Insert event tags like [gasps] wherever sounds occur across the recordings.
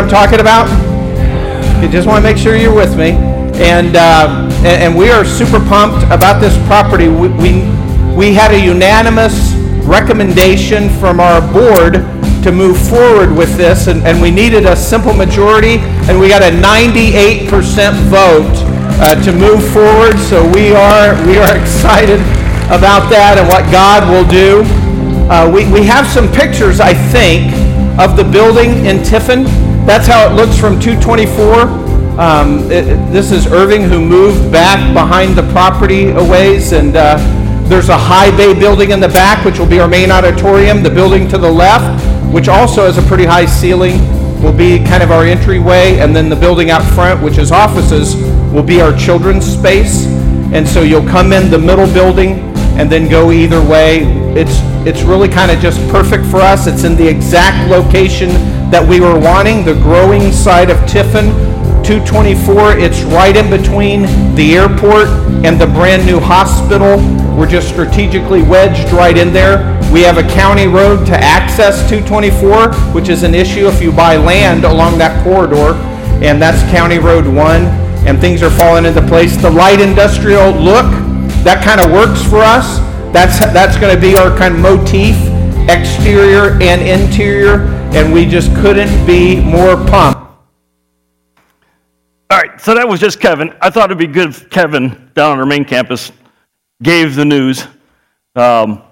I'm talking about? I just want to make sure you're with me. And, uh, and, and we are super pumped about this property. We, we, we had a unanimous recommendation from our board to move forward with this, and, and we needed a simple majority, and we got a 98% vote uh, to move forward. So we are we are [laughs] excited about that and what God will do. Uh, we, we have some pictures, I think, of the building in Tiffin. That's how it looks from 224. Um, it, this is Irving who moved back behind the property a ways, and uh, there's a high bay building in the back, which will be our main auditorium. The building to the left, which also has a pretty high ceiling, will be kind of our entryway, and then the building out front, which is offices, will be our children's space. And so you'll come in the middle building and then go either way. It's it's really kind of just perfect for us. It's in the exact location that we were wanting, the growing side of Tiffin, 224. It's right in between the airport and the brand new hospital. We're just strategically wedged right in there. We have a county road to access 224, which is an issue if you buy land along that corridor, and that's County Road 1, and things are falling into place. The light industrial look, that kind of works for us. That's, that's going to be our kind of motif, exterior and interior, and we just couldn't be more pumped. All right, so that was just Kevin. I thought it'd be good if Kevin down on our main campus gave the news. Um,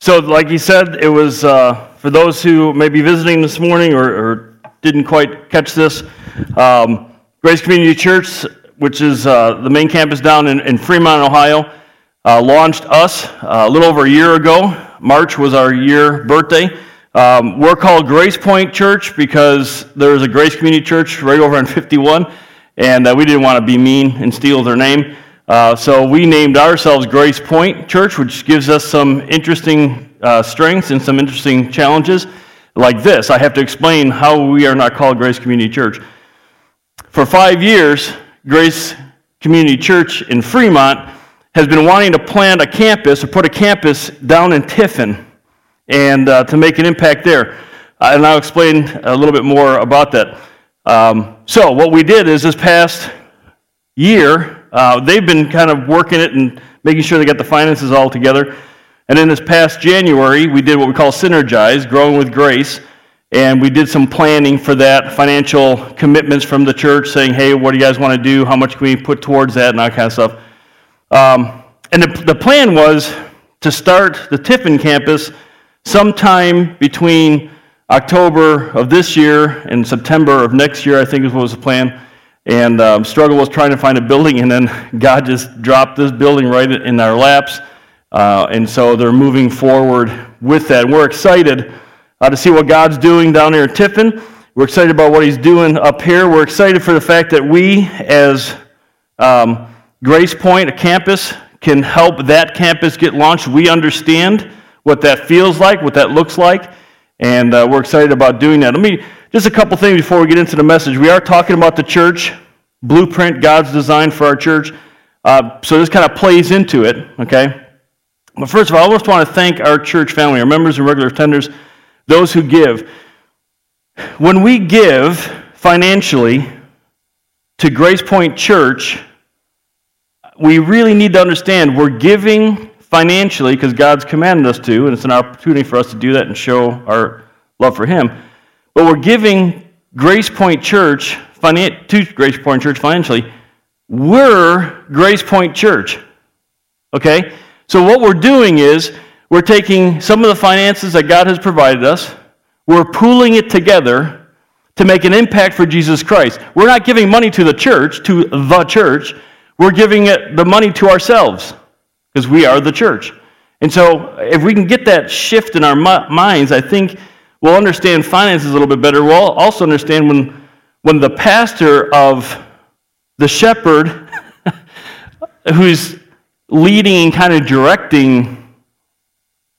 so, like he said, it was uh, for those who may be visiting this morning or, or didn't quite catch this. Um, Grace Community Church, which is uh, the main campus down in, in Fremont, Ohio, uh, launched us uh, a little over a year ago. March was our year birthday. Um, we're called Grace Point Church because there's a Grace Community Church right over on 51, and uh, we didn't want to be mean and steal their name. Uh, so we named ourselves Grace Point Church, which gives us some interesting uh, strengths and some interesting challenges. Like this, I have to explain how we are not called Grace Community Church. For five years, Grace Community Church in Fremont has been wanting to plant a campus or put a campus down in Tiffin and uh, to make an impact there. Uh, and I'll explain a little bit more about that. Um, so, what we did is this past year, uh, they've been kind of working it and making sure they got the finances all together. And in this past January, we did what we call Synergize, Growing with Grace. And we did some planning for that, financial commitments from the church saying, hey, what do you guys want to do? How much can we put towards that? And that kind of stuff. Um, and the, the plan was to start the Tiffin campus sometime between October of this year and September of next year, I think is what was the plan. And um, struggle was trying to find a building, and then [laughs] God just dropped this building right in our laps. Uh, and so they're moving forward with that. We're excited uh, to see what God's doing down there in Tiffin. We're excited about what He's doing up here. We're excited for the fact that we, as um, Grace Point, a campus, can help that campus get launched. We understand what that feels like, what that looks like, and uh, we're excited about doing that. Let me just a couple things before we get into the message. We are talking about the church blueprint, God's design for our church. Uh, so this kind of plays into it, okay? But first of all, I just want to thank our church family, our members and regular attenders, those who give. When we give financially to Grace Point Church, we really need to understand we're giving financially because God's commanded us to, and it's an opportunity for us to do that and show our love for Him. But we're giving Grace Point Church to Grace Point Church financially. We're Grace Point Church. Okay? So what we're doing is we're taking some of the finances that God has provided us, we're pooling it together to make an impact for Jesus Christ. We're not giving money to the church, to the church. We're giving it, the money to ourselves because we are the church. And so, if we can get that shift in our minds, I think we'll understand finances a little bit better. We'll also understand when, when the pastor of the shepherd, [laughs] who's leading and kind of directing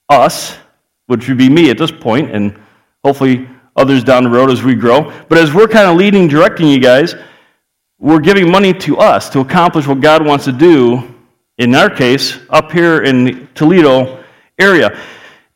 us, which would be me at this point, and hopefully others down the road as we grow. But as we're kind of leading, directing you guys, we're giving money to us to accomplish what God wants to do, in our case, up here in the Toledo area.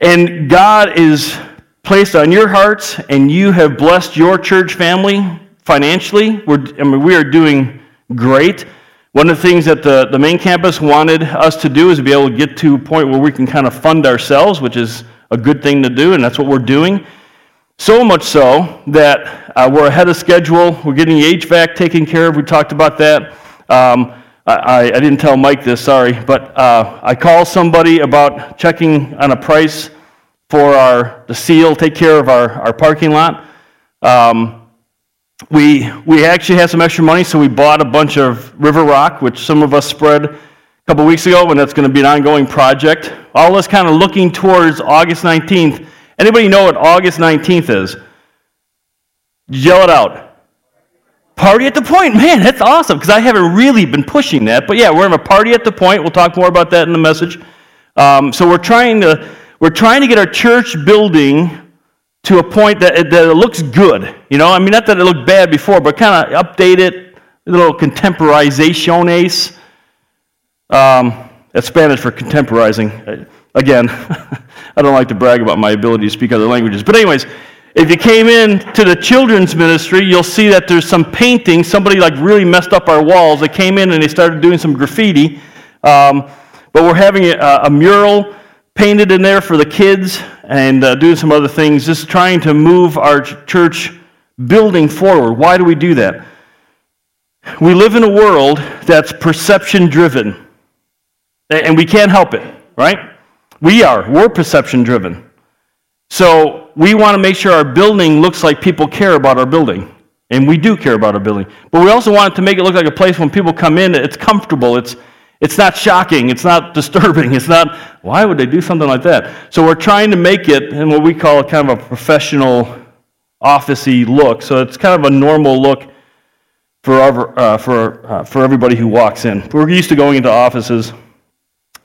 And God is placed on your hearts and you have blessed your church family financially. We're, I mean, we are doing great. One of the things that the, the main campus wanted us to do is be able to get to a point where we can kind of fund ourselves, which is a good thing to do, and that's what we're doing. So much so that uh, we're ahead of schedule. We're getting the HVAC taken care of. We talked about that. Um, I, I, didn't tell Mike this, sorry, but uh, I called somebody about checking on a price for our the seal, take care of our, our parking lot. Um, we, we actually had some extra money, so we bought a bunch of river rock, which some of us spread a couple weeks ago, and that's going to be an ongoing project. All this kind of looking towards August 19th. Anybody know what August 19th is? Yell it out. Party at the point. Man, that's awesome because I haven't really been pushing that. But yeah, we're having a party at the point. We'll talk more about that in the message. Um, so we're trying to we're trying to get our church building to a point that it, that it looks good. You know, I mean, not that it looked bad before, but kind of update it, a little contemporization. Um, that's Spanish for contemporizing. Again, [laughs] I don't like to brag about my ability to speak other languages. But, anyways, if you came in to the children's ministry, you'll see that there's some painting. Somebody like really messed up our walls. They came in and they started doing some graffiti. Um, but we're having a, a mural painted in there for the kids and uh, doing some other things, just trying to move our church building forward. Why do we do that? We live in a world that's perception driven, and we can't help it, right? We are. We're perception driven. So we want to make sure our building looks like people care about our building. And we do care about our building. But we also want to make it look like a place when people come in, it's comfortable, it's it's not shocking. It's not [laughs] disturbing. It's not, why would they do something like that? So we're trying to make it in what we call kind of a professional, officey look. So it's kind of a normal look for, our, uh, for, uh, for everybody who walks in. We're used to going into offices,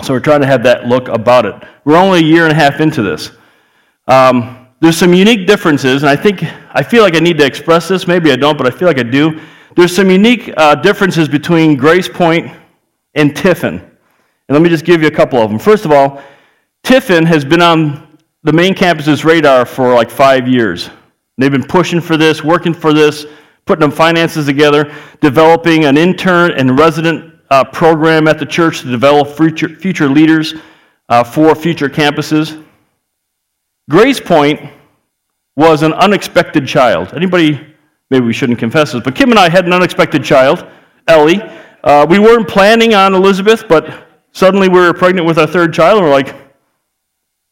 so we're trying to have that look about it. We're only a year and a half into this. Um, there's some unique differences, and I think, I feel like I need to express this. Maybe I don't, but I feel like I do. There's some unique uh, differences between Grace Point and Tiffin. And let me just give you a couple of them. First of all, Tiffin has been on the main campus's radar for like five years. They've been pushing for this, working for this, putting them finances together, developing an intern and resident uh, program at the church to develop future, future leaders uh, for future campuses. Grace Point was an unexpected child. Anybody, maybe we shouldn't confess this, but Kim and I had an unexpected child, Ellie. Uh, we weren't planning on Elizabeth, but suddenly we were pregnant with our third child, and we're like,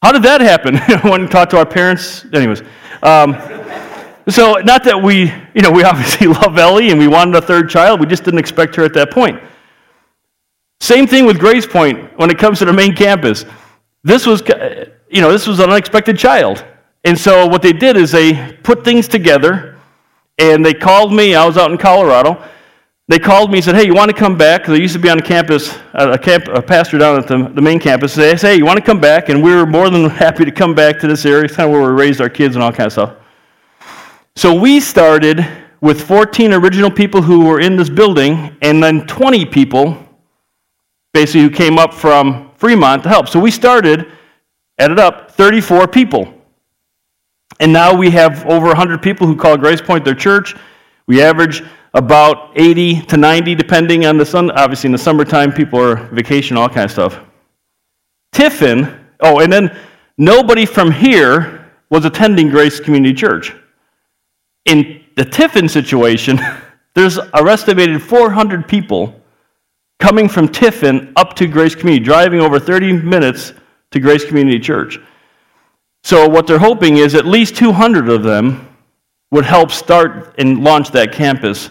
how did that happen? [laughs] I went and talked to our parents. Anyways, um, so not that we, you know, we [laughs] obviously love Ellie and we wanted a third child, we just didn't expect her at that point. Same thing with Grace Point when it comes to the main campus. This was, uh, you know, this was an unexpected child. And so what they did is they put things together and they called me. I was out in Colorado they called me and said, Hey, you want to come back? I used to be on a campus, uh, a, camp, a pastor down at the, the main campus. They said, Hey, you want to come back? And we were more than [laughs] happy to come back to this area. It's kind of where we raised our kids and all kind of stuff. So we started with 14 original people who were in this building, and then 20 people basically who came up from Fremont to help. So we started, added up, 34 people. And now we have over 100 people who call Grace Point their church. We average about 80 to 90, depending on the sun. Obviously, in the summertime, people are vacation, all kind of stuff. Tiffin, oh, and then nobody from here was attending Grace Community Church. In the Tiffin situation, [laughs] there's a estimated 400 people coming from Tiffin up to Grace Community, driving over 30 minutes to Grace Community Church. So, what they're hoping is at least 200 of them would help start and launch that campus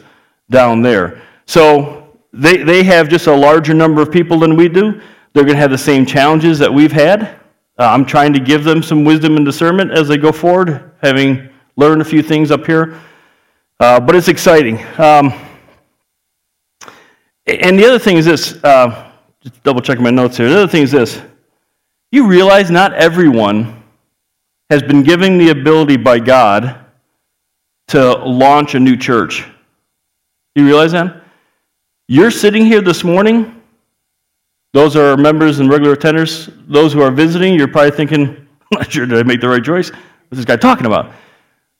down there. So they, they have just a larger number of people than we do. They're going to have the same challenges that we've had. Uh, I'm trying to give them some wisdom and discernment as they go forward, having learned a few things up here. Uh, but it's exciting. Um, and the other thing is this uh, just double checking my notes here. The other thing is this you realize not everyone has been given the ability by God to launch a new church. You realize that? You're sitting here this morning. Those are members and regular attenders. Those who are visiting, you're probably thinking, [laughs] I'm not sure did I make the right choice. what's this guy talking about?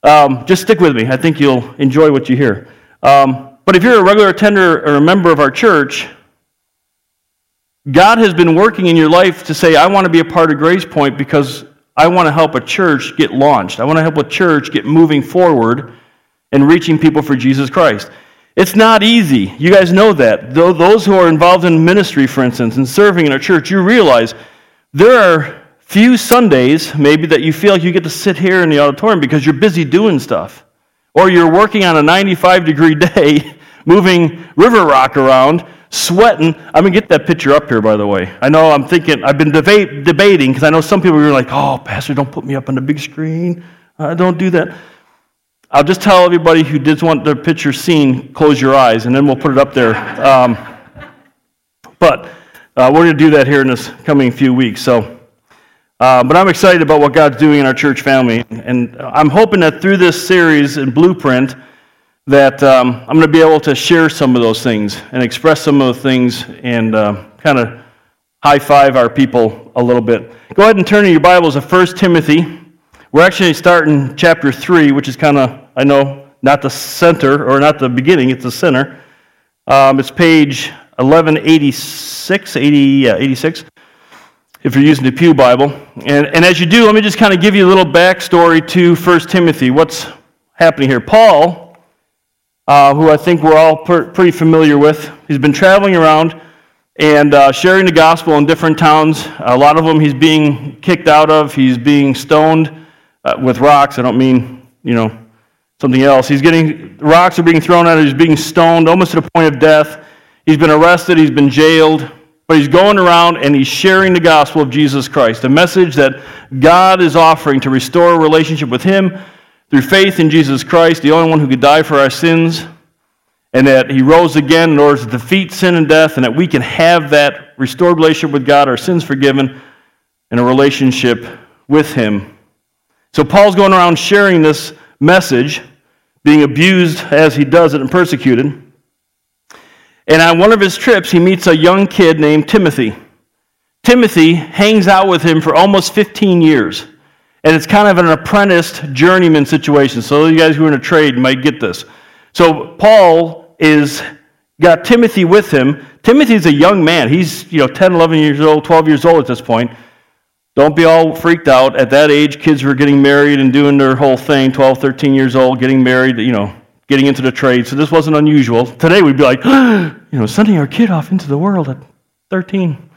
Um, just stick with me. I think you'll enjoy what you hear. Um, but if you're a regular attender or a member of our church, God has been working in your life to say, I want to be a part of Grace Point because I want to help a church get launched. I want to help a church get moving forward and reaching people for Jesus Christ. It's not easy. You guys know that. Those who are involved in ministry, for instance, and serving in a church, you realize there are few Sundays, maybe, that you feel like you get to sit here in the auditorium because you're busy doing stuff. Or you're working on a 95 degree [laughs] day, moving river rock around, sweating. I'm going to get that picture up here, by the way. I know I'm thinking, I've been debating because I know some people are like, oh, Pastor, don't put me up on the big screen. Uh, don't do that. I'll just tell everybody who does want their picture seen, close your eyes, and then we'll put it up there. Um, but uh, we're going to do that here in this coming few weeks. So, uh, but I'm excited about what God's doing in our church family, and I'm hoping that through this series and blueprint, that um, I'm going to be able to share some of those things and express some of those things and uh, kind of high five our people a little bit. Go ahead and turn to your Bibles to 1 Timothy. We're actually starting chapter 3, which is kind of, I know, not the center or not the beginning, it's the center. Um, it's page 1186, 80, yeah, 86, if you're using the Pew Bible. And, and as you do, let me just kind of give you a little backstory to 1 Timothy. What's happening here? Paul uh, who I think we're all per- pretty familiar with. He's been traveling around and uh, sharing the gospel in different towns. A lot of them he's being kicked out of, he's being stoned uh, with rocks. I don't mean, you know, something else. He's getting, rocks are being thrown at him, he's being stoned almost to the point of death. He's been arrested, he's been jailed, but he's going around and he's sharing the gospel of Jesus Christ, the message that God is offering to restore a relationship with him through faith in Jesus Christ, the only one who could die for our sins, and that he rose again in order to defeat sin and death, and that we can have that restored relationship with God, our sins forgiven, and a relationship with him. So Paul's going around sharing this message, being abused as he does it and persecuted. And on one of his trips, he meets a young kid named Timothy. Timothy hangs out with him for almost 15 years. And it's kind of an apprenticed journeyman situation. So you guys who are in a trade might get this. So Paul is got Timothy with him. Timothy's a young man. He's, you know, 10, 11 years old, 12 years old at this point. Don't be all freaked out. At that age, kids were getting married and doing their whole thing, 12, 13 years old, getting married, you know, getting into the trade. So this wasn't unusual. Today we'd be like, [gasps] you know, sending our kid off into the world at 13.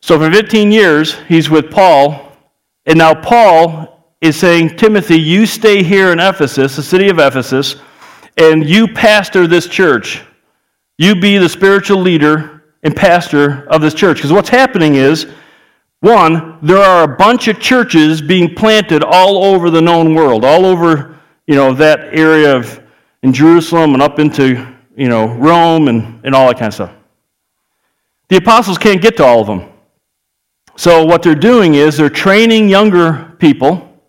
So for 15 years, he's with Paul, and now Paul is saying, Timothy, you stay here in Ephesus, the city of Ephesus, and you pastor this church. You be the spiritual leader and pastor of this church. Because what's happening is, one, there are a bunch of churches being planted all over the known world, all over, you know, that area of in Jerusalem and up into, you know, Rome and, and all that kind of stuff. The apostles can't get to all of them. So, what they're doing is they're training younger people,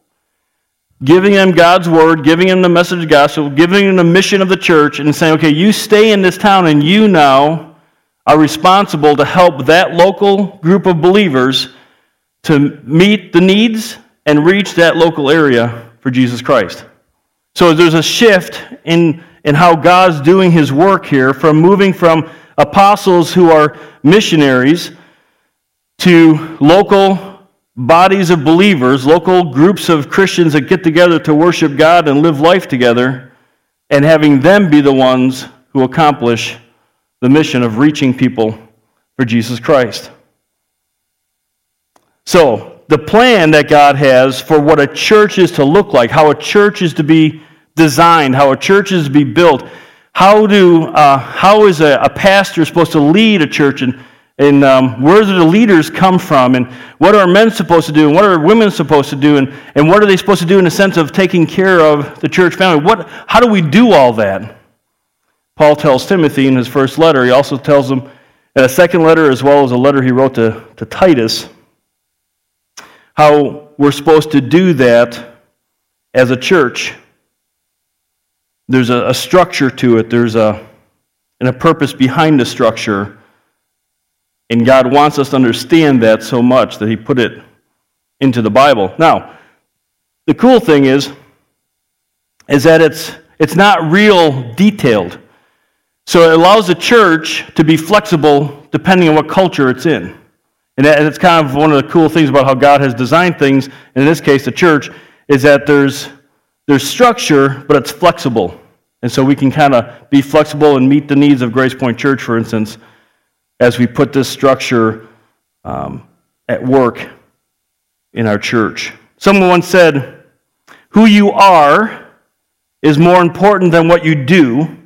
giving them God's word, giving them the message of gospel, giving them the mission of the church, and saying, okay, you stay in this town and you now are responsible to help that local group of believers to meet the needs and reach that local area for Jesus Christ. So, there's a shift in, in how God's doing his work here from moving from apostles who are missionaries to local bodies of believers, local groups of Christians that get together to worship God and live life together, and having them be the ones who accomplish the mission of reaching people for Jesus Christ. So, the plan that God has for what a church is to look like, how a church is to be designed, how a church is to be built, how, do, uh, how is a, a pastor supposed to lead a church and and um, where do the leaders come from, and what are men supposed to do, and what are women supposed to do, and, and what are they supposed to do in the sense of taking care of the church family? What, how do we do all that? Paul tells Timothy in his first letter. He also tells him in a second letter, as well as a letter he wrote to, to Titus, how we're supposed to do that as a church. There's a, a structure to it, there's a, and a purpose behind the structure and God wants us to understand that so much that He put it into the Bible. Now, the cool thing is, is that it's, it's not real detailed. So it allows the church to be flexible depending on what culture it's in. And it's kind of one of the cool things about how God has designed things, in this case, the church, is that there's, there's structure, but it's flexible. And so we can kind of be flexible and meet the needs of Grace Point Church, for instance, as we put this structure um, at work in our church. Someone once said, Who you are is more important than what you do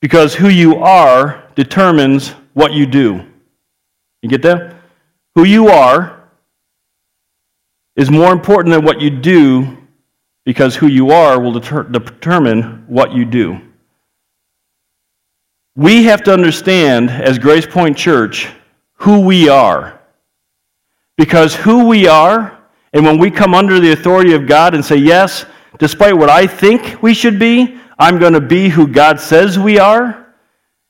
because who you are determines what you do. You get that? Who you are is more important than what you do because who you are will deter- determine what you do. We have to understand, as Grace Point Church, who we are. Because who we are, and when we come under the authority of God and say, Yes, despite what I think we should be, I'm going to be who God says we are,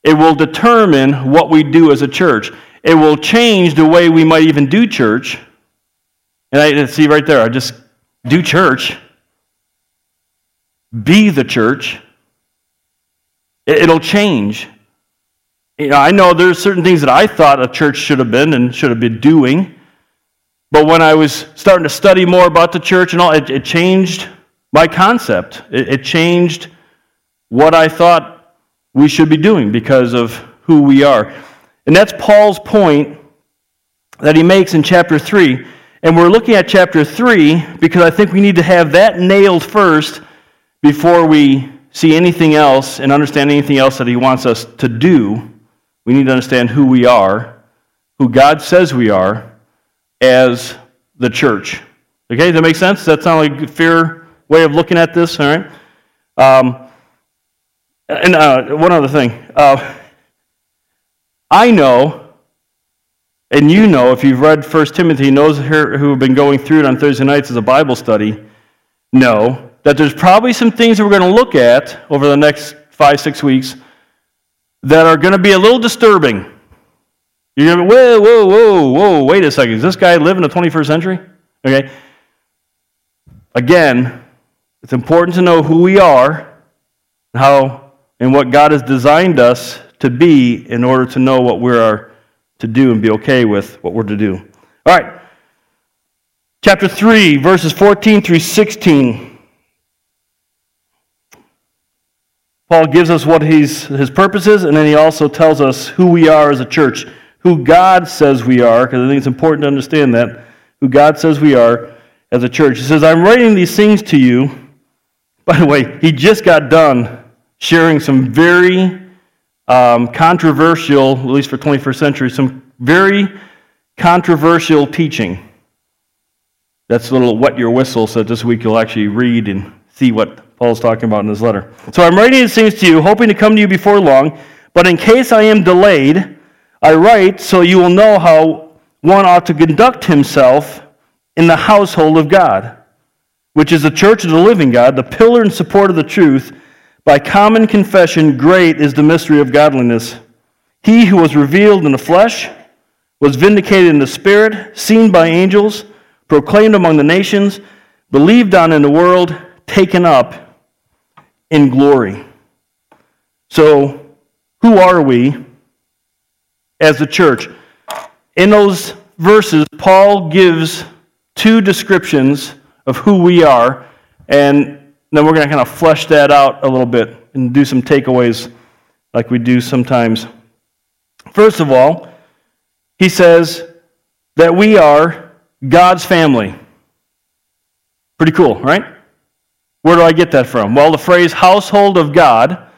it will determine what we do as a church. It will change the way we might even do church. And I see right there, I just do church be the church, it'll change. You know, I know there's certain things that I thought a church should have been and should have been doing, but when I was starting to study more about the church and all, it, it changed my concept. It, it changed what I thought we should be doing because of who we are. And that's Paul's point that he makes in chapter 3. And we're looking at chapter 3 because I think we need to have that nailed first before we see anything else and understand anything else that He wants us to do, we need to understand who we are, who God says we are, as the church. Okay, does that make sense? Does that sound like a fair way of looking at this? All right. Um, and uh, one other thing. Uh, I know, and you know, if you've read 1 Timothy, knows who have been going through it on Thursday nights as a Bible study, know that there's probably some things that we're going to look at over the next five, six weeks that are going to be a little disturbing. You're going to whoa, whoa, whoa, whoa, wait a second. Does this guy live in the 21st century? Okay. Again, it's important to know who we are, how, and what God has designed us to be in order to know what we are to do and be okay with what we're to do. All right. Chapter 3, verses 14 through 16. Paul gives us what he's, his purpose is, and then he also tells us who we are as a church, who God says we are, because I think it's important to understand that, who God says we are as a church. He says, I'm writing these things to you. [laughs] By the way, he just got done sharing some very um, controversial, at least for 21st century, some very controversial teaching. That's a little wet your whistle, so this week you'll actually read and see what Paul's talking about in his letter. So I'm writing these things to you, hoping to come to you before long, but in case I am delayed, I write so you will know how one ought to conduct himself in the household of God, which is the church of the living God, the pillar and support of the truth. By common confession, great is the mystery of godliness. He who was revealed in the flesh was vindicated in the spirit, seen by angels, proclaimed among the nations, believed on in the world, taken up in glory. So, who are we as the church? In those verses, Paul gives two descriptions of who we are, and then we're going to kind of flesh that out a little bit and do some takeaways like we do sometimes. First of all, he says that we are God's family. Pretty cool, right? Where do I get that from? Well, the phrase household of God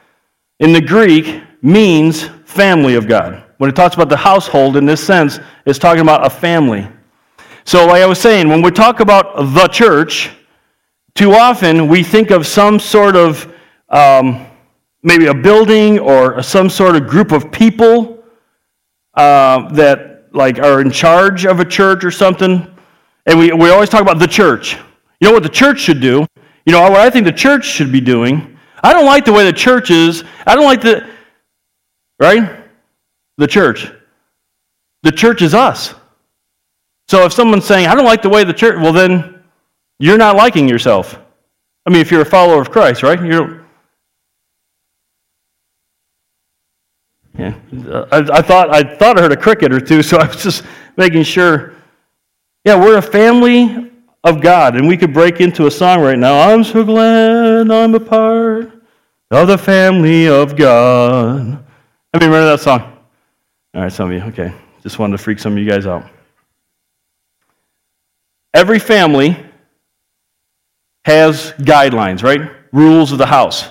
in the Greek means family of God. When it talks about the household in this sense, it's talking about a family. So, like I was saying, when we talk about the church, too often we think of some sort of um, maybe a building or some sort of group of people uh, that like are in charge of a church or something. And we, we always talk about the church. You know what the church should do? You know, what I think the church should be doing, I don't like the way the church is. I don't like the, right? The church. The church is us. So if someone's saying, I don't like the way the church, well then, you're not liking yourself. I mean, if you're a follower of Christ, right? You're, yeah. I, I, thought, I thought I heard a cricket or two, [laughs] so I was just making sure. Yeah, we're a family of God, and we could break into a song right now. I'm so glad I'm a part of the family of God. Have you remember that song? All right, some of you. Okay. Just wanted to freak some of you guys out. Every family has guidelines, right? Rules of the house.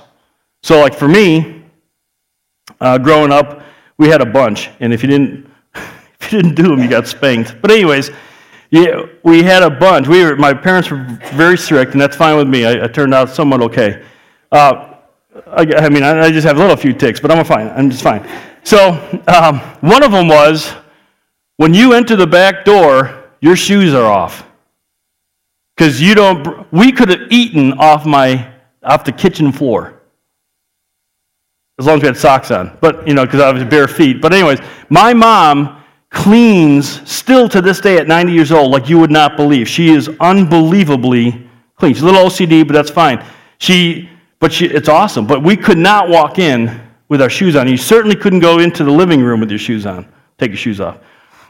So, like for me, uh, growing up, we had a bunch, and if you didn't, [laughs] if you didn't do them, you got spanked. But anyways, yeah, we had a bunch. We were, my parents were very strict, and that's fine with me. I, I turned out somewhat okay. Uh, I, I, mean, I, I, just have a little few tics, but I'm fine. I'm just fine. So um, one of them was when you enter the back door, your shoes are off because you don't. We could have eaten off my off the kitchen floor as long as we had socks on, but you know, because I was bare feet. But anyways, my mom cleans still to this day at 90 years old like you would not believe. She is unbelievably clean. She's a little OCD, but that's fine. She, but she, it's awesome. But we could not walk in with our shoes on. You certainly couldn't go into the living room with your shoes on. Take your shoes off.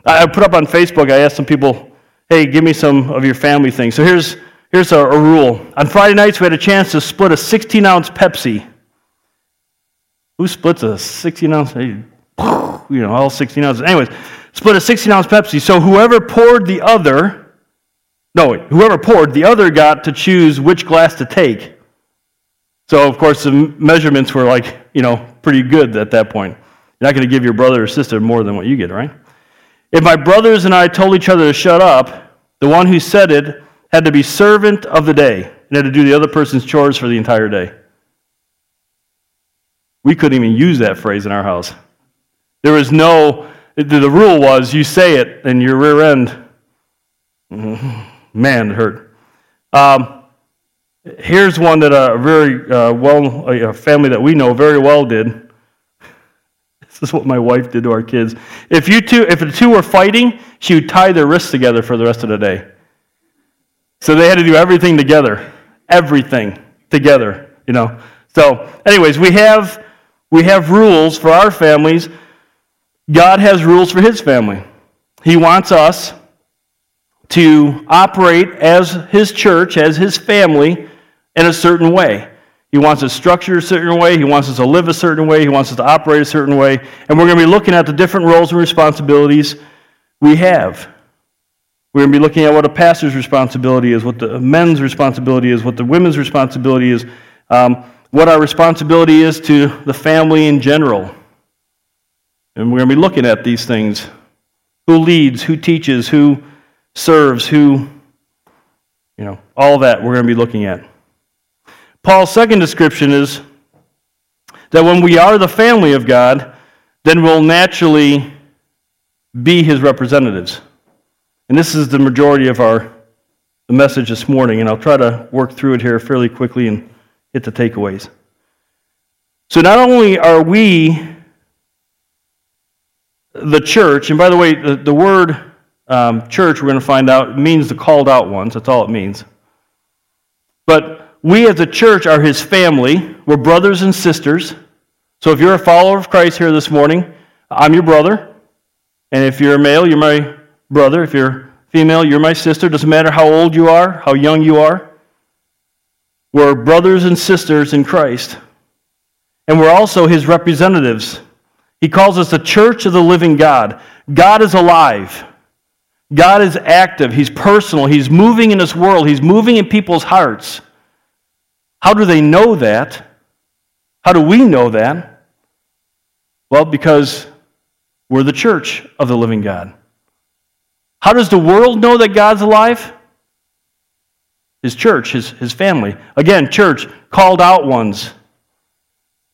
I put up on Facebook, I asked some people, hey, give me some of your family things. So here's, here's a, a rule. On Friday nights, we had a chance to split a 16 ounce Pepsi. Who splits a 16 ounce? You know, all 16 ounces. Anyways, split a 16 ounce Pepsi. So whoever poured the other, no, whoever poured, the other got to choose which glass to take. So, of course, the measurements were like, you know, pretty good at that point. You're not going to give your brother or sister more than what you get, right? If my brothers and I told each other to shut up, the one who said it had to be servant of the day and had to do the other person's chores for the entire day. We couldn't even use that phrase in our house. There was no, the rule was you say it and your rear end, man, it hurt. Um, Here's one that a very uh, well, a family that we know very well did. [laughs] This is what my wife did to our kids. If you two, if the two were fighting, she would tie their wrists together for the rest of the day. So they had to do everything together, everything together. You know. So, anyways, we have we have rules for our families. God has rules for His family. He wants us to operate as His church, as His family in a certain way. He wants us structured a certain way. He wants us to live a certain way. He wants us to operate a certain way. And we're going to be looking at the different roles and responsibilities we have. We're going to be looking at what a pastor's responsibility is, what the men's responsibility is, what the women's responsibility is, um, what our responsibility is to the family in general. And we're going to be looking at these things who leads, who teaches, who serves, who, you know, all that we're going to be looking at. Paul's second description is that when we are the family of God, then we'll naturally be his representatives. And this is the majority of our the message this morning, and I'll try to work through it here fairly quickly and hit the takeaways. So not only are we the church, and by the way, the, the word um, church, we're going to find out, means the called out ones. That's all it means. But we as a church are his family. We're brothers and sisters. So if you're a follower of Christ here this morning, I'm your brother. And if you're a male, you're my brother. If you're female, you're my sister. Doesn't matter how old you are, how young you are. We're brothers and sisters in Christ. And we're also his representatives. He calls us the church of the living God. God is alive. God is active. He's personal. He's moving in this world. He's moving in people's hearts. How do they know that? How do we know that? Well, because we're the church of the living God. How does the world know that God's alive? His church, his, his family. Again, church, called out ones.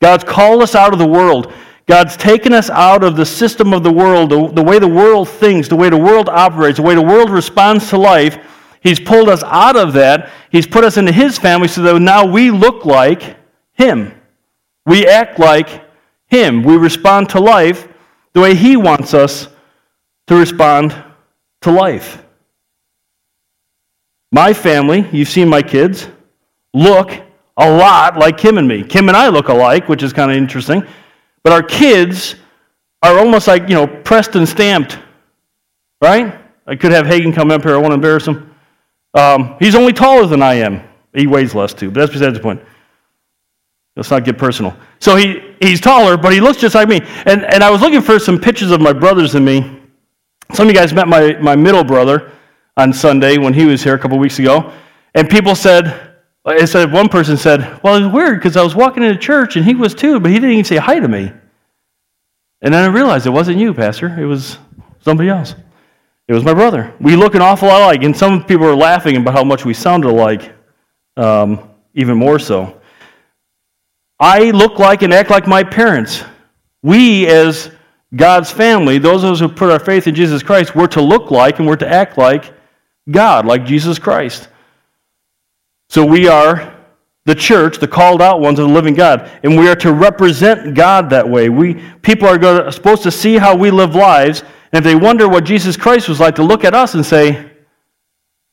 God's called us out of the world. God's taken us out of the system of the world, the, the way the world thinks, the way the world operates, the way the world responds to life, He's pulled us out of that. He's put us into His family so that now we look like Him. We act like Him. We respond to life the way He wants us to respond to life. My family, you've seen my kids, look a lot like Kim and me. Kim and I look alike, which is kind of interesting. But our kids are almost like, you know, pressed and stamped, right? I could have Hagen come up here. I want to embarrass him. Um, he's only taller than I am. He weighs less too, but that's besides the point. Let's not get personal. So he, he's taller, but he looks just like me. And, and I was looking for some pictures of my brothers and me. Some of you guys met my, my middle brother on Sunday when he was here a couple weeks ago. And people said, I said, one person said, Well, it's weird because I was walking into church and he was too, but he didn't even say hi to me. And then I realized it wasn't you, Pastor. It was somebody else. It was my brother. We look an awful lot alike, and some people are laughing about how much we sounded alike, um, even more so. I look like and act like my parents. We, as God's family, those of us who put our faith in Jesus Christ, we're to look like and we're to act like God, like Jesus Christ. So we are the church, the called out ones of the living God, and we are to represent God that way. We people are to, supposed to see how we live lives, and if they wonder what Jesus Christ was like, to look at us and say,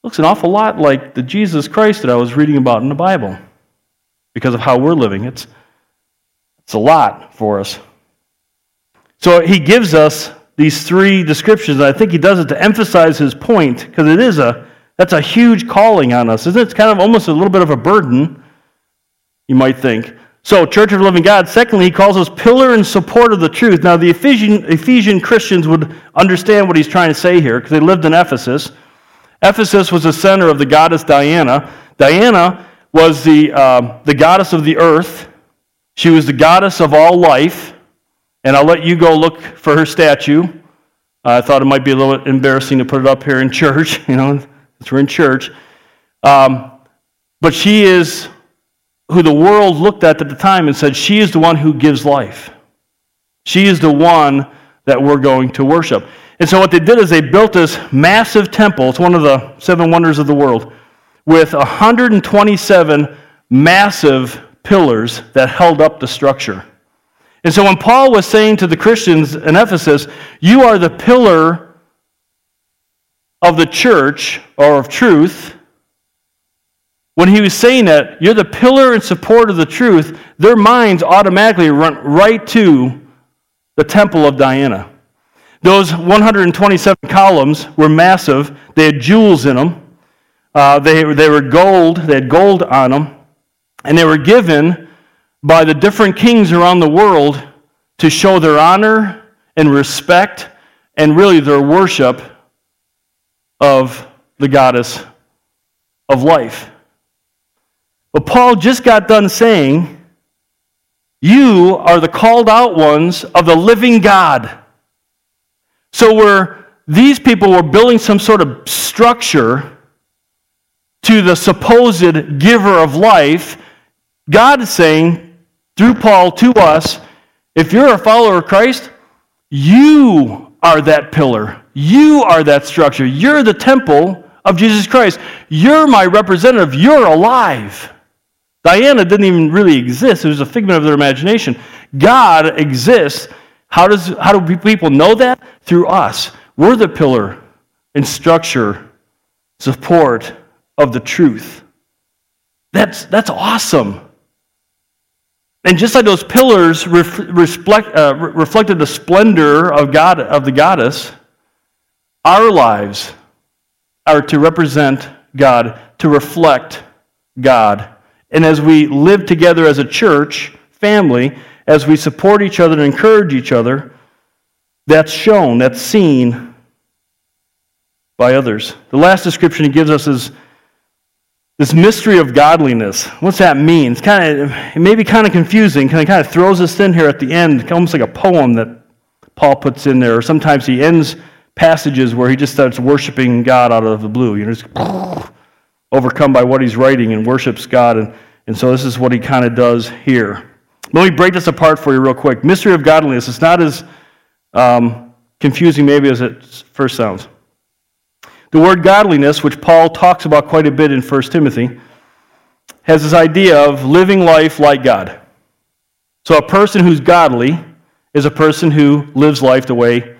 "Looks an awful lot like the Jesus Christ that I was reading about in the Bible," because of how we're living. It's it's a lot for us. So he gives us these three descriptions, I think he does it to emphasize his point, because it is a that's a huge calling on us, isn't it? It's kind of almost a little bit of a burden, you might think. So, Church of the Living God, secondly, he calls us pillar and support of the truth. Now, the Ephesian, Ephesian Christians would understand what he's trying to say here because they lived in Ephesus. Ephesus was the center of the goddess Diana. Diana was the, uh, the goddess of the earth, she was the goddess of all life, and I'll let you go look for her statue. I thought it might be a little embarrassing to put it up here in church, [laughs] you know, since we're in church. Um, but she is who the world looked at at the time and said, She is the one who gives life. She is the one that we're going to worship. And so what they did is they built this massive temple. It's one of the seven wonders of the world with 127 massive pillars that held up the structure. And so when Paul was saying to the Christians in Ephesus, You are the pillar of the church or of truth, when he was saying that, you're the pillar and support of the truth, their minds automatically run right to the temple of Diana. Those 127 columns were massive. They had jewels in them. Uh, they, they were gold. They had gold on them. And they were given by the different kings around the world to show their honor and respect and really their worship of the goddess of life. But Paul just got done saying, You are the called out ones of the living God. So where these people were building some sort of structure to the supposed giver of life, God is saying, through Paul to us if you're a follower of Christ, you are that pillar. You are that structure. You're the temple of Jesus Christ. You're my representative. You're alive. Diana didn't even really exist, it was a figment of their imagination. God exists. How, does, how do people know that? Through us. We're the pillar and structure, support of the truth. That's, that's awesome. And just like those pillars reflect, uh, reflected the splendor of God of the goddess, our lives are to represent God, to reflect God. And as we live together as a church, family, as we support each other and encourage each other, that's shown, that's seen by others. The last description he gives us is this mystery of godliness. What's that mean? It's kind of, it may be kind of confusing. Kind of, kind of throws us in here at the end, almost like a poem that Paul puts in there. Or sometimes he ends passages where he just starts worshiping God out of the blue. You know, just [laughs] overcome by what he's writing and worships God. And, and so this is what he kind of does here. Let me break this apart for you real quick. Mystery of godliness. It's not as um, confusing maybe as it first sounds. The word godliness, which Paul talks about quite a bit in 1 Timothy, has this idea of living life like God. So a person who's godly is a person who lives life the way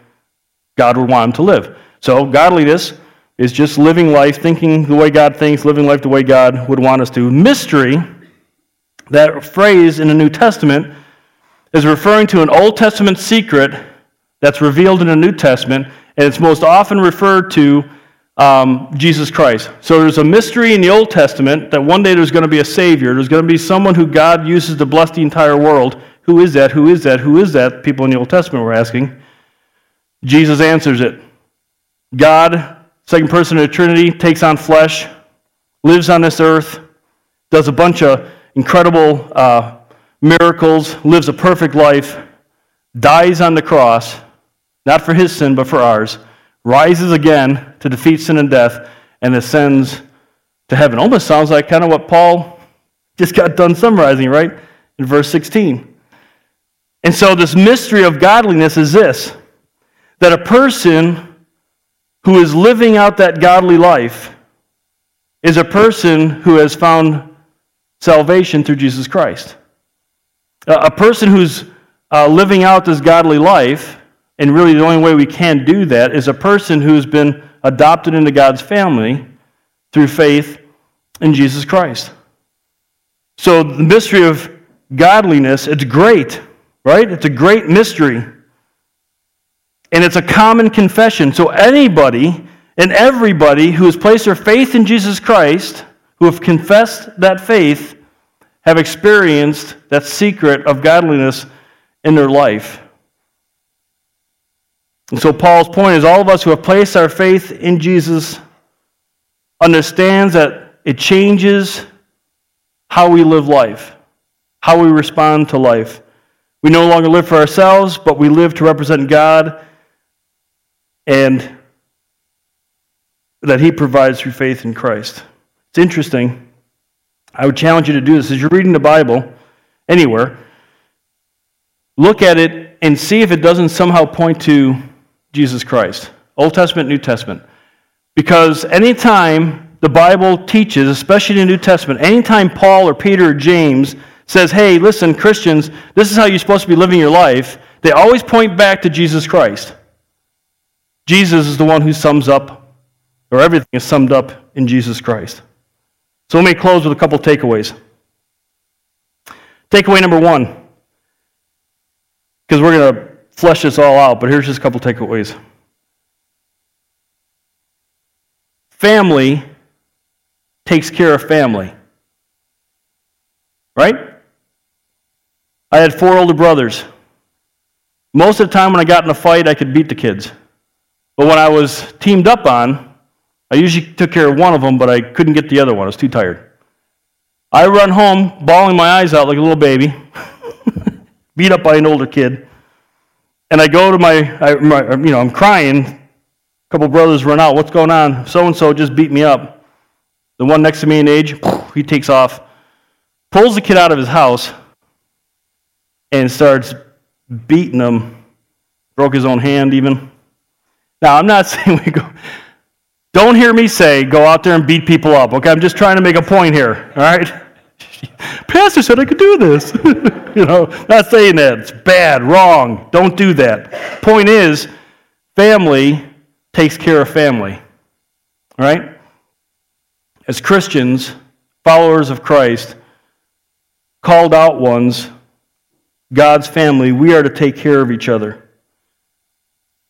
God would want him to live. So godliness, is just living life, thinking the way God thinks, living life the way God would want us to. Mystery, that phrase in the New Testament, is referring to an Old Testament secret that's revealed in the New Testament, and it's most often referred to um, Jesus Christ. So there's a mystery in the Old Testament that one day there's going to be a Savior. There's going to be someone who God uses to bless the entire world. Who is that? Who is that? Who is that? People in the Old Testament were asking. Jesus answers it. God, second person of the Trinity, takes on flesh, lives on this earth, does a bunch of incredible uh, miracles, lives a perfect life, dies on the cross, not for his sin, but for ours rises again to defeat sin and death, and ascends to heaven. Almost sounds like kind of what Paul just got done summarizing, right? In verse 16. And so, this mystery of godliness is this that a person who is living out that godly life is a person who has found salvation through Jesus Christ. A person who's uh, living out this godly life and really, the only way we can do that is a person who's been adopted into God's family through faith in Jesus Christ. So, the mystery of godliness, it's great, right? It's a great mystery. And it's a common confession. So, anybody and everybody who has placed their faith in Jesus Christ, who have confessed that faith, have experienced that secret of godliness in their life. And so Paul's point is all of us who have placed our faith in Jesus understands that it changes how we live life, how we respond to life. We no longer live for ourselves, but we live to represent God and that he provides through faith in Christ. It's interesting. I would challenge you to do this as you're reading the Bible anywhere. Look at it and see if it doesn't somehow point to Jesus Christ, Old Testament, New Testament. Because anytime the Bible teaches, especially the New Testament, anytime Paul or Peter or James says, hey, listen, Christians, this is how you're supposed to be living your life, they always point back to Jesus Christ. Jesus is the one who sums up, or everything is summed up in Jesus Christ. So let me close with a couple takeaways. Takeaway number one, because we're going to flesh this all out, but here's just a couple takeaways. Family takes care of family. Right? I had four older brothers. Most of the time when I got in a fight, I could beat the kids. But when I was teamed up on, I usually took care of one of them, but I couldn't get the other one. I was too tired. I run home, bawling my eyes out like a little baby, [laughs] beat up by an older kid. And I go to my, I, my, you know, I'm crying. A couple brothers run out. What's going on? So and so just beat me up. The one next to me in age, [sniffs] he takes off, pulls the kid out of his house, and starts beating him. Broke his own hand, even. Now, I'm not [laughs] saying we go. Don't hear me say go out there and beat people up, okay? I'm just trying to make a point here, all right? [laughs] Pastor said I could do this. [laughs] you know, not saying that. It's bad, wrong. Don't do that. Point is, family takes care of family. Right? As Christians, followers of Christ, called out ones, God's family, we are to take care of each other.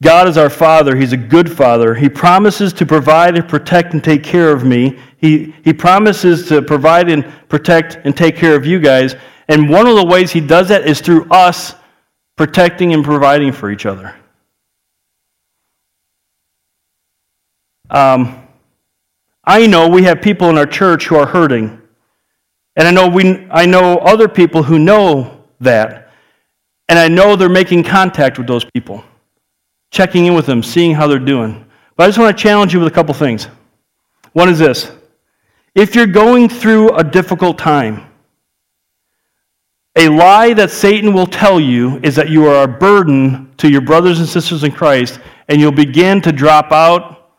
God is our Father. He's a good Father. He promises to provide and protect and take care of me. He, he promises to provide and protect and take care of you guys. And one of the ways He does that is through us protecting and providing for each other. Um, I know we have people in our church who are hurting. And I know, we, I know other people who know that. And I know they're making contact with those people checking in with them, seeing how they're doing. But I just want to challenge you with a couple things. One is this if you're going through a difficult time, a lie that Satan will tell you is that you are a burden to your brothers and sisters in Christ, and you'll begin to drop out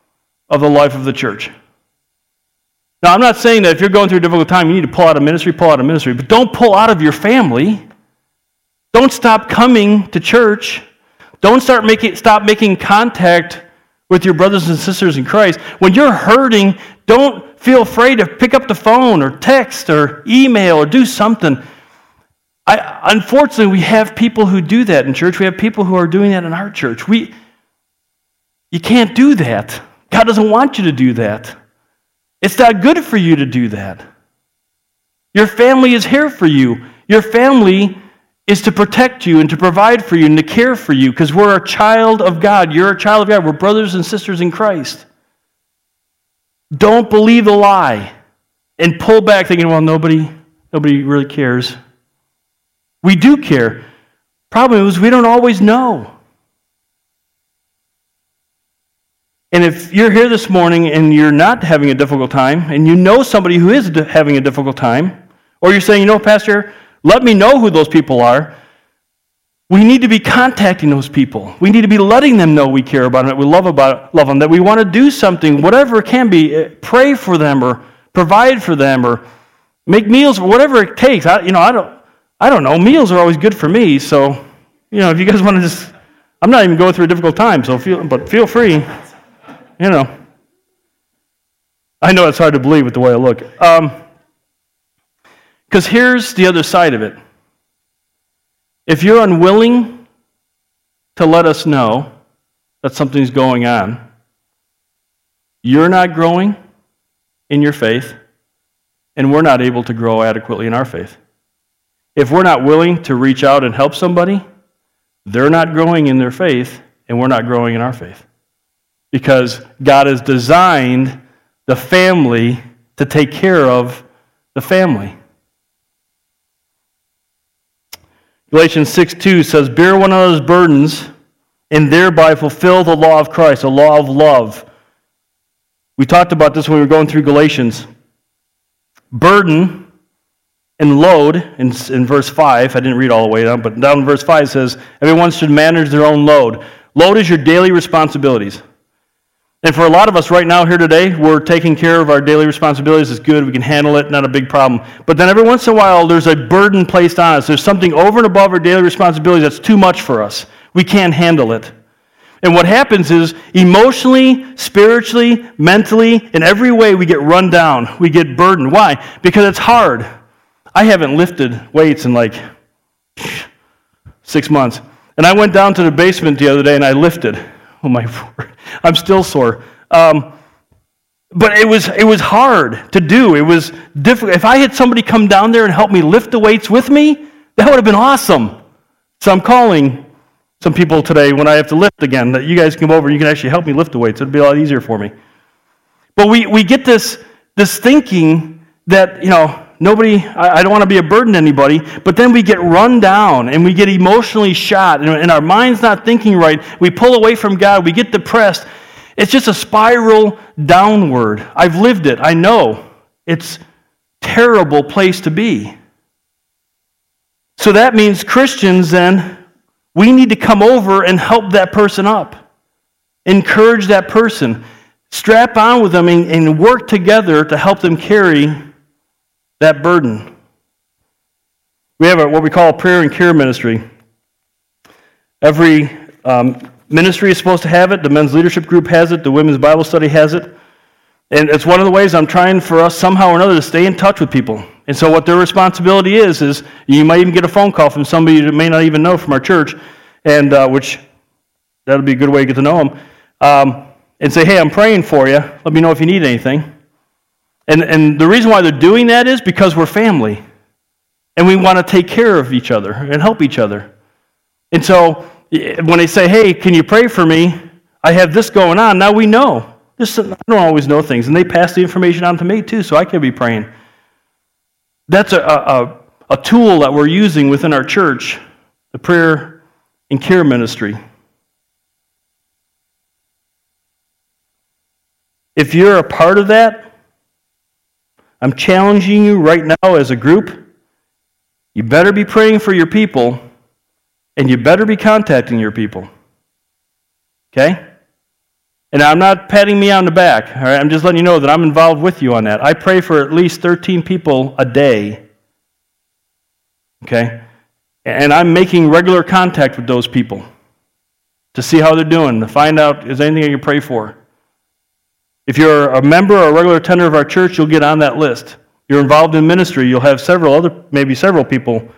of the life of the church. Now, I'm not saying that if you're going through a difficult time, you need to pull out of ministry, pull out of ministry, but don't pull out of your family. Don't stop coming to church don't start making, stop making contact with your brothers and sisters in Christ. When you're hurting, don't feel afraid to pick up the phone or text or email or do something. I, unfortunately, we have people who do that in church. We have people who are doing that in our church. We, you can't do that. God doesn't want you to do that. It's not good for you to do that. Your family is here for you. Your family is to protect you and to provide for you and to care for you because we're a child of God. You're a child of God. We're brothers and sisters in Christ. Don't believe the lie and pull back thinking, well, nobody, nobody really cares. We do care. Problem is, we don't always know. And if you're here this morning and you're not having a difficult time, and you know somebody who is having a difficult time, or you're saying, you know, Pastor, let me know who those people are. We need to be contacting those people. We need to be letting them know we care about them, that we love, about, love them, that we want to do something, whatever it can be. Eh, pray for them or provide for them or make meals or whatever it takes. I, you know, I don't, I don't know. Meals are always good for me. So, you know, if you guys want to just, I'm not even going through a difficult time, so feel, but feel free. You know, I know it's hard to believe with the way I look. Um, because here's the other side of it. If you're unwilling to let us know that something's going on, you're not growing in your faith, and we're not able to grow adequately in our faith. If we're not willing to reach out and help somebody, they're not growing in their faith, and we're not growing in our faith. Because God has designed the family to take care of the family. Galatians 6 2 says, Bear one another's burdens and thereby fulfill the law of Christ, a law of love. We talked about this when we were going through Galatians. Burden and load, in, in verse 5, I didn't read all the way down, but down in verse 5 says, Everyone should manage their own load. Load is your daily responsibilities. And for a lot of us right now here today, we're taking care of our daily responsibilities. It's good. We can handle it. Not a big problem. But then every once in a while, there's a burden placed on us. There's something over and above our daily responsibilities that's too much for us. We can't handle it. And what happens is emotionally, spiritually, mentally, in every way, we get run down. We get burdened. Why? Because it's hard. I haven't lifted weights in like six months. And I went down to the basement the other day and I lifted. [laughs] Oh my word. I'm still sore. Um, but it was, it was hard to do. It was difficult. If I had somebody come down there and help me lift the weights with me, that would have been awesome. So I'm calling some people today when I have to lift again that you guys come over and you can actually help me lift the weights. It'd be a lot easier for me. But we, we get this, this thinking that, you know, nobody, I, don't want to be a burden to anybody, but then we get run down and we get emotionally shot and, our mind's not thinking right. We pull away from God, we get depressed. It's just a spiral downward. I've lived it. I know. It's terrible place to be. So that means Christians then we need to come over and help that person up. Encourage that person. Strap on with them and work together to help them carry that burden. We have a, what we call a prayer and care ministry. Every um, ministry is supposed to have it. The men's leadership group has it. The women's Bible study has it. And it's one of the ways I'm trying for us somehow or another to stay in touch with people. And so what their responsibility is is you might even get a phone call from somebody you may not even know from our church, and uh, which that'll be a good way to get to know them, um, and say, "Hey, I'm praying for you. Let me know if you need anything." And, and the reason why they're doing that is because we're family. And we want to take care of each other and help each other. And so eh, when they say, hey, can you pray for me? I have this going on. Now we know. This, I don't always know things. And they pass the information on to me too, so I can be praying. That's a, a, a tool that we're using within our church, the prayer and care ministry. If you're a part of that, I'm challenging you right now as a group. You better be praying for your people, and you better be contacting your people. Okay? And I'm not patting me on the back. All right? I'm just letting you know that I'm involved with you on that. I pray for at least 13 people a day. Okay? And I'm making regular contact with those people. to see how they're doing, to find out is anything I can pray for. If you're a member or a regular attender of our church, you'll get on that list. You're involved in ministry, you'll have several other, maybe several people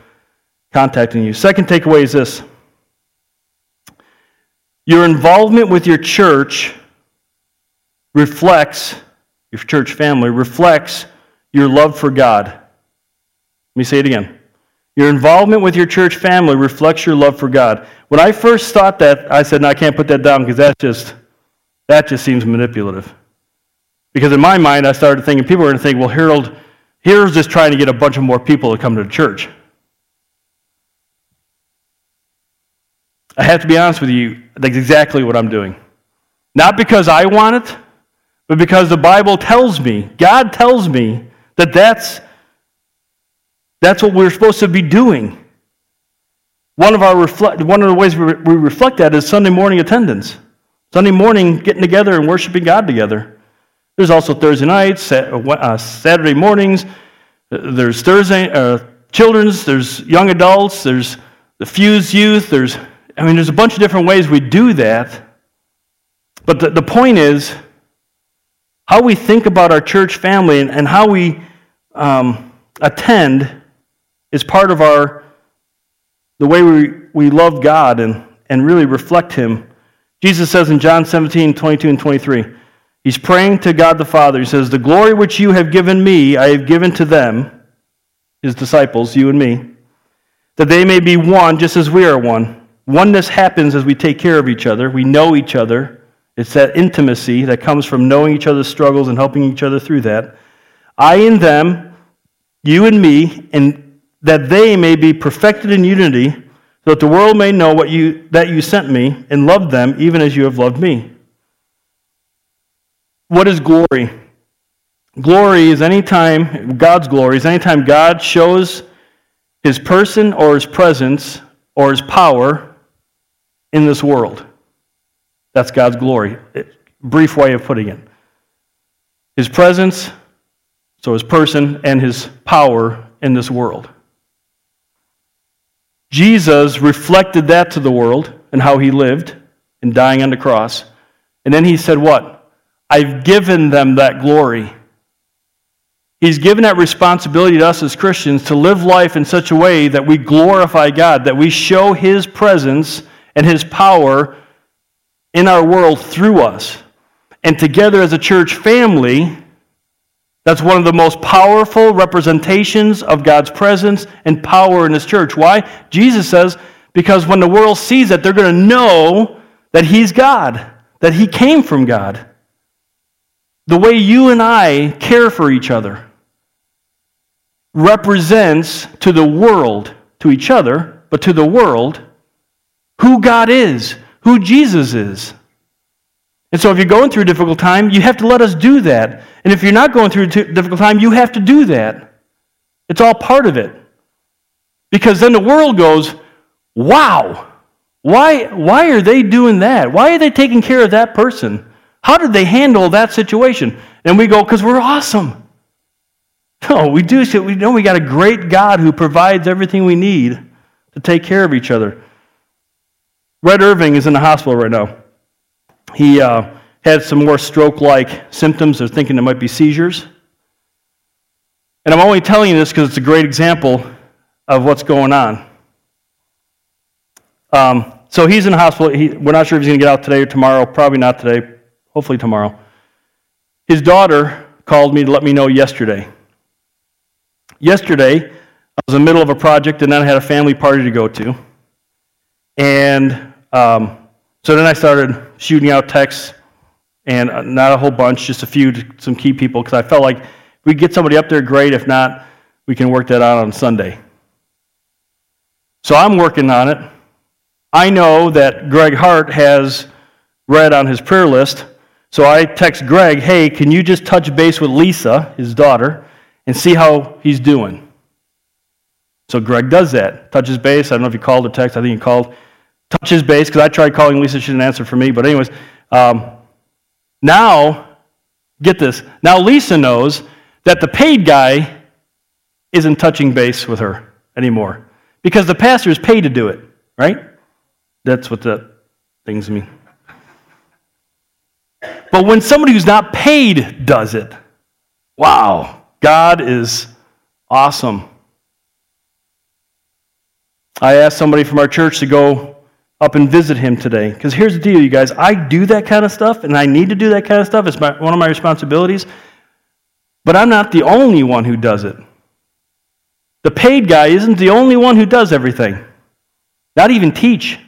contacting you. Second takeaway is this your involvement with your church reflects, your church family reflects your love for God. Let me say it again. Your involvement with your church family reflects your love for God. When I first thought that, I said, no, I can't put that down because that just, that just seems manipulative. Because in my mind, I started thinking, people are going to think, well, Harold, Harold's just trying to get a bunch of more people to come to church. I have to be honest with you, that's exactly what I'm doing. Not because I want it, but because the Bible tells me, God tells me that that's, that's what we're supposed to be doing. One of, our reflect, one of the ways we, we reflect that is Sunday morning attendance. Sunday morning, getting together and worshiping God together. There's also Thursday nights, uh, Saturday mornings. There's Thursday uh, children's. There's young adults. There's the fused youth. There's I mean, there's a bunch of different ways we do that. But the, the point is, how we think about our church family and, and how we um, attend is part of our the way we, we love God and, and really reflect Him. Jesus says in John 17, 22 and 23, He's praying to God the Father. He says, The glory which you have given me, I have given to them, His disciples, you and me, that they may be one just as we are one. Oneness happens as we take care of each other. We know each other. It's that intimacy that comes from knowing each other's struggles and helping each other through that. I and them, you and me, and that they may be perfected in unity, so that the world may know what you, that you sent me and loved them even as you have loved me. What is glory? Glory is anytime, God's glory is anytime God shows his person or his presence or his power in this world. That's God's glory. Brief way of putting it. His presence, so his person, and his power in this world. Jesus reflected that to the world and how he lived in dying on the cross. And then he said, What? I've given them that glory. He's given that responsibility to us as Christians to live life in such a way that we glorify God, that we show his presence and his power in our world through us. And together as a church family, that's one of the most powerful representations of God's presence and power in his church. Why? Jesus says, because when the world sees it, they're going to know that he's God, that he came from God. The way you and I care for each other represents to the world, to each other, but to the world, who God is, who Jesus is. And so if you're going through a difficult time, you have to let us do that. And if you're not going through a difficult time, you have to do that. It's all part of it. Because then the world goes, wow, why, why are they doing that? Why are they taking care of that person? How did they handle that situation? And we go, because we're awesome. No, we do. We know we got a great God who provides everything we need to take care of each other. Red Irving is in the hospital right now. He uh, had some more stroke like symptoms. They're thinking it might be seizures. And I'm only telling you this because it's a great example of what's going on. Um, so he's in the hospital. He, we're not sure if he's going to get out today or tomorrow. Probably not today. Hopefully tomorrow. His daughter called me to let me know yesterday. Yesterday, I was in the middle of a project and then I had a family party to go to. And um, so then I started shooting out texts, and uh, not a whole bunch, just a few, some key people, because I felt like if we get somebody up there, great. If not, we can work that out on Sunday. So I'm working on it. I know that Greg Hart has Red on his prayer list, so I text Greg, hey, can you just touch base with Lisa, his daughter, and see how he's doing? So Greg does that, touches base. I don't know if he called or text. I think he called touches base because I tried calling Lisa, she didn't answer for me. But, anyways, um, now, get this. Now Lisa knows that the paid guy isn't touching base with her anymore because the pastor is paid to do it, right? That's what the things to me. But when somebody who's not paid does it, wow, God is awesome. I asked somebody from our church to go up and visit him today. Because here's the deal, you guys. I do that kind of stuff, and I need to do that kind of stuff. It's my, one of my responsibilities. But I'm not the only one who does it. The paid guy isn't the only one who does everything, not even teach.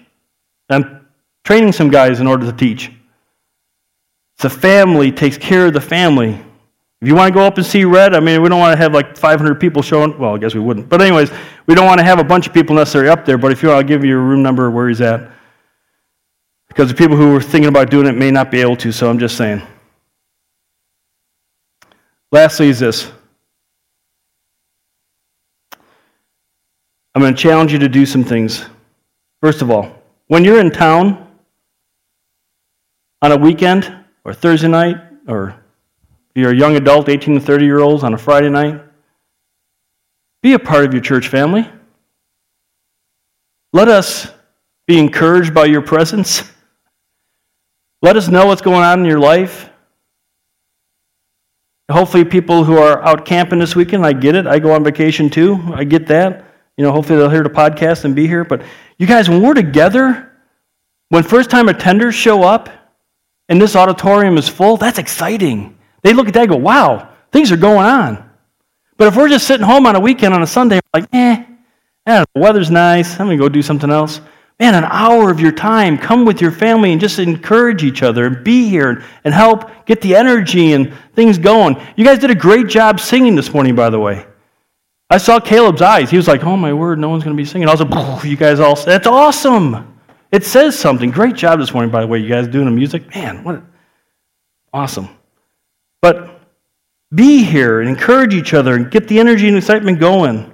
I'm training some guys in order to teach. The family takes care of the family. If you want to go up and see Red, I mean, we don't want to have like 500 people showing. Well, I guess we wouldn't. But, anyways, we don't want to have a bunch of people necessarily up there. But if you want, I'll give you a room number where he's at. Because the people who are thinking about doing it may not be able to, so I'm just saying. Lastly, is this I'm going to challenge you to do some things. First of all, when you're in town on a weekend or Thursday night, or if you're a young adult, 18 to 30 year olds on a Friday night, be a part of your church family. Let us be encouraged by your presence. Let us know what's going on in your life. Hopefully, people who are out camping this weekend, I get it. I go on vacation too. I get that. You know, hopefully they'll hear the podcast and be here. But you guys, when we're together, when first time attenders show up and this auditorium is full, that's exciting. They look at that and go, wow, things are going on. But if we're just sitting home on a weekend on a Sunday, like, eh, the weather's nice, I'm going to go do something else. Man, an hour of your time, come with your family and just encourage each other and be here and help get the energy and things going. You guys did a great job singing this morning, by the way. I saw Caleb's eyes. He was like, oh my word, no one's going to be singing. I was like, you guys all, that's awesome. It says something. Great job this morning, by the way, you guys doing the music. Man, what awesome. But be here and encourage each other and get the energy and excitement going.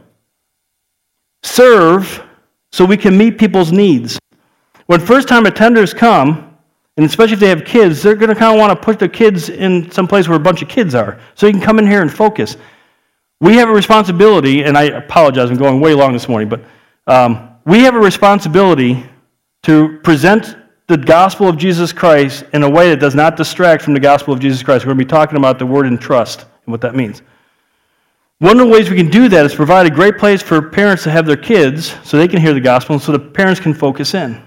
Serve so we can meet people's needs. When first time attenders come, and especially if they have kids, they're going to kind of want to put their kids in some place where a bunch of kids are. So you can come in here and focus. We have a responsibility, and I apologize, I'm going way long this morning, but um, we have a responsibility to present the gospel of Jesus Christ in a way that does not distract from the gospel of Jesus Christ. We're going to be talking about the word entrust and what that means. One of the ways we can do that is provide a great place for parents to have their kids so they can hear the gospel and so the parents can focus in.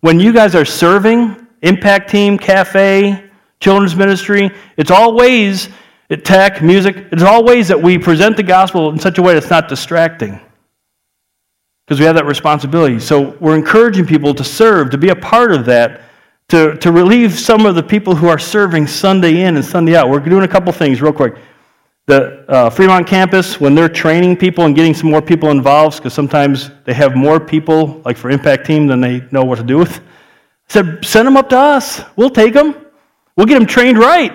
When you guys are serving, impact team, cafe, children's ministry, it's all ways tech, music. It's all ways that we present the gospel in such a way that's not distracting. Because we have that responsibility. So we're encouraging people to serve, to be a part of that, to, to relieve some of the people who are serving Sunday in and Sunday out. We're doing a couple things real quick. The uh, Fremont campus, when they're training people and getting some more people involved, because sometimes they have more people, like for Impact Team, than they know what to do with, I said, send them up to us. We'll take them. We'll get them trained right.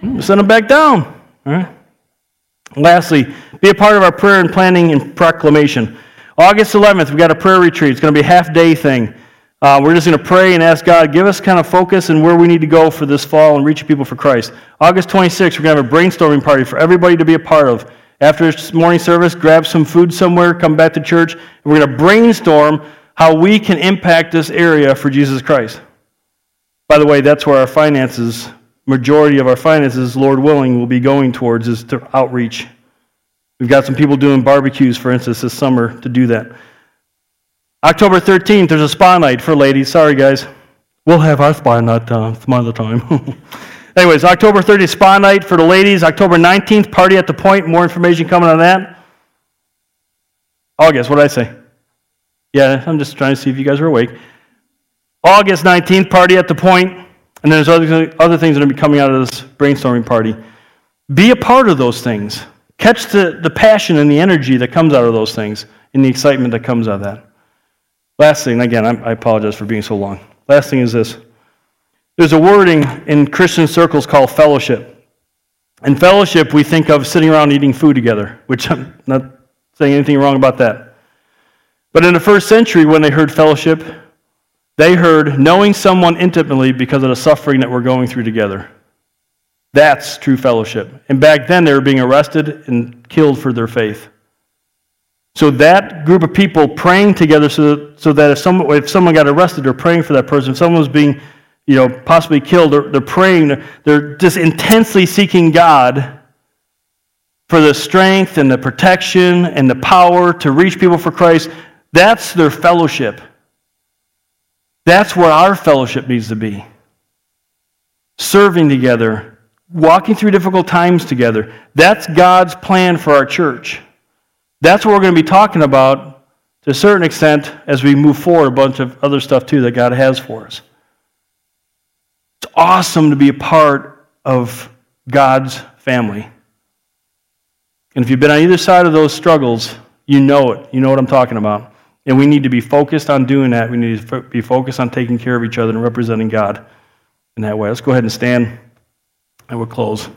Send them back down. All right. Lastly, be a part of our prayer and planning and proclamation. August 11th, we've got a prayer retreat. It's going to be a half day thing. Uh, we're just going to pray and ask God, give us kind of focus and where we need to go for this fall and reach people for Christ. August 26th, we're going to have a brainstorming party for everybody to be a part of. After morning service, grab some food somewhere, come back to church, and we're going to brainstorm how we can impact this area for Jesus Christ. By the way, that's where our finances majority of our finances, Lord willing, will be going towards is to outreach. We've got some people doing barbecues, for instance, this summer to do that. October 13th, there's a spa night for ladies. Sorry, guys. We'll have our spa night uh, some other time. [laughs] Anyways, October 30th, spa night for the ladies. October 19th, party at the point. More information coming on that. August, what did I say? Yeah, I'm just trying to see if you guys are awake. August 19th, party at the point. And then there's other, other things that are going to be coming out of this brainstorming party. Be a part of those things. Catch the, the passion and the energy that comes out of those things and the excitement that comes out of that. Last thing, again, I, I apologize for being so long. Last thing is this there's a wording in Christian circles called fellowship. In fellowship, we think of sitting around eating food together, which [laughs] I'm not saying anything wrong about that. But in the first century, when they heard fellowship, they heard knowing someone intimately because of the suffering that we're going through together. That's true fellowship. And back then, they were being arrested and killed for their faith. So that group of people praying together so, so that if someone, if someone got arrested, they're praying for that person. If someone was being, you know, possibly killed, they're, they're praying. They're just intensely seeking God for the strength and the protection and the power to reach people for Christ. That's their fellowship. That's where our fellowship needs to be. Serving together, walking through difficult times together. That's God's plan for our church. That's what we're going to be talking about to a certain extent as we move forward, a bunch of other stuff too that God has for us. It's awesome to be a part of God's family. And if you've been on either side of those struggles, you know it. You know what I'm talking about. And we need to be focused on doing that. We need to be focused on taking care of each other and representing God in that way. Let's go ahead and stand and we'll close.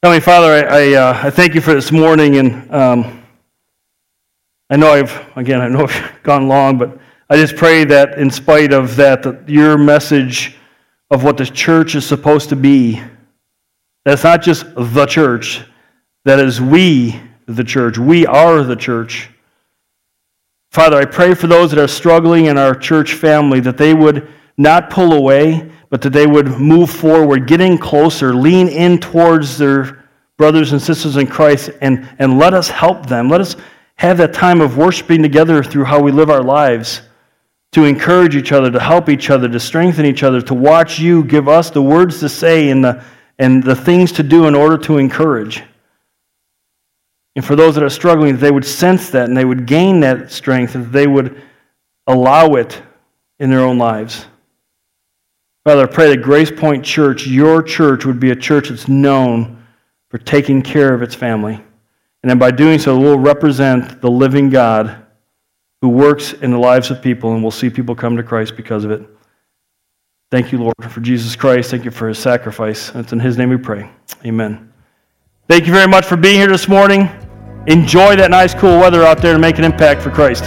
Heavenly Father, I, I, uh, I thank you for this morning. And um, I know I've, again, I know [laughs] I've gone long, but I just pray that in spite of that, that your message of what the church is supposed to be, that's not just the church, that is we, the church. We are the church. Father, I pray for those that are struggling in our church family that they would not pull away, but that they would move forward, getting closer, lean in towards their brothers and sisters in Christ, and, and let us help them. Let us have that time of worshiping together through how we live our lives, to encourage each other, to help each other, to strengthen each other, to watch you give us the words to say and the, and the things to do in order to encourage. And for those that are struggling, they would sense that and they would gain that strength, and they would allow it in their own lives. Father, I pray that Grace Point Church, your church, would be a church that's known for taking care of its family. And then by doing so, we'll represent the living God who works in the lives of people, and we'll see people come to Christ because of it. Thank you, Lord, for Jesus Christ. Thank you for his sacrifice. It's in his name we pray. Amen. Thank you very much for being here this morning. Enjoy that nice, cool weather out there and make an impact for Christ.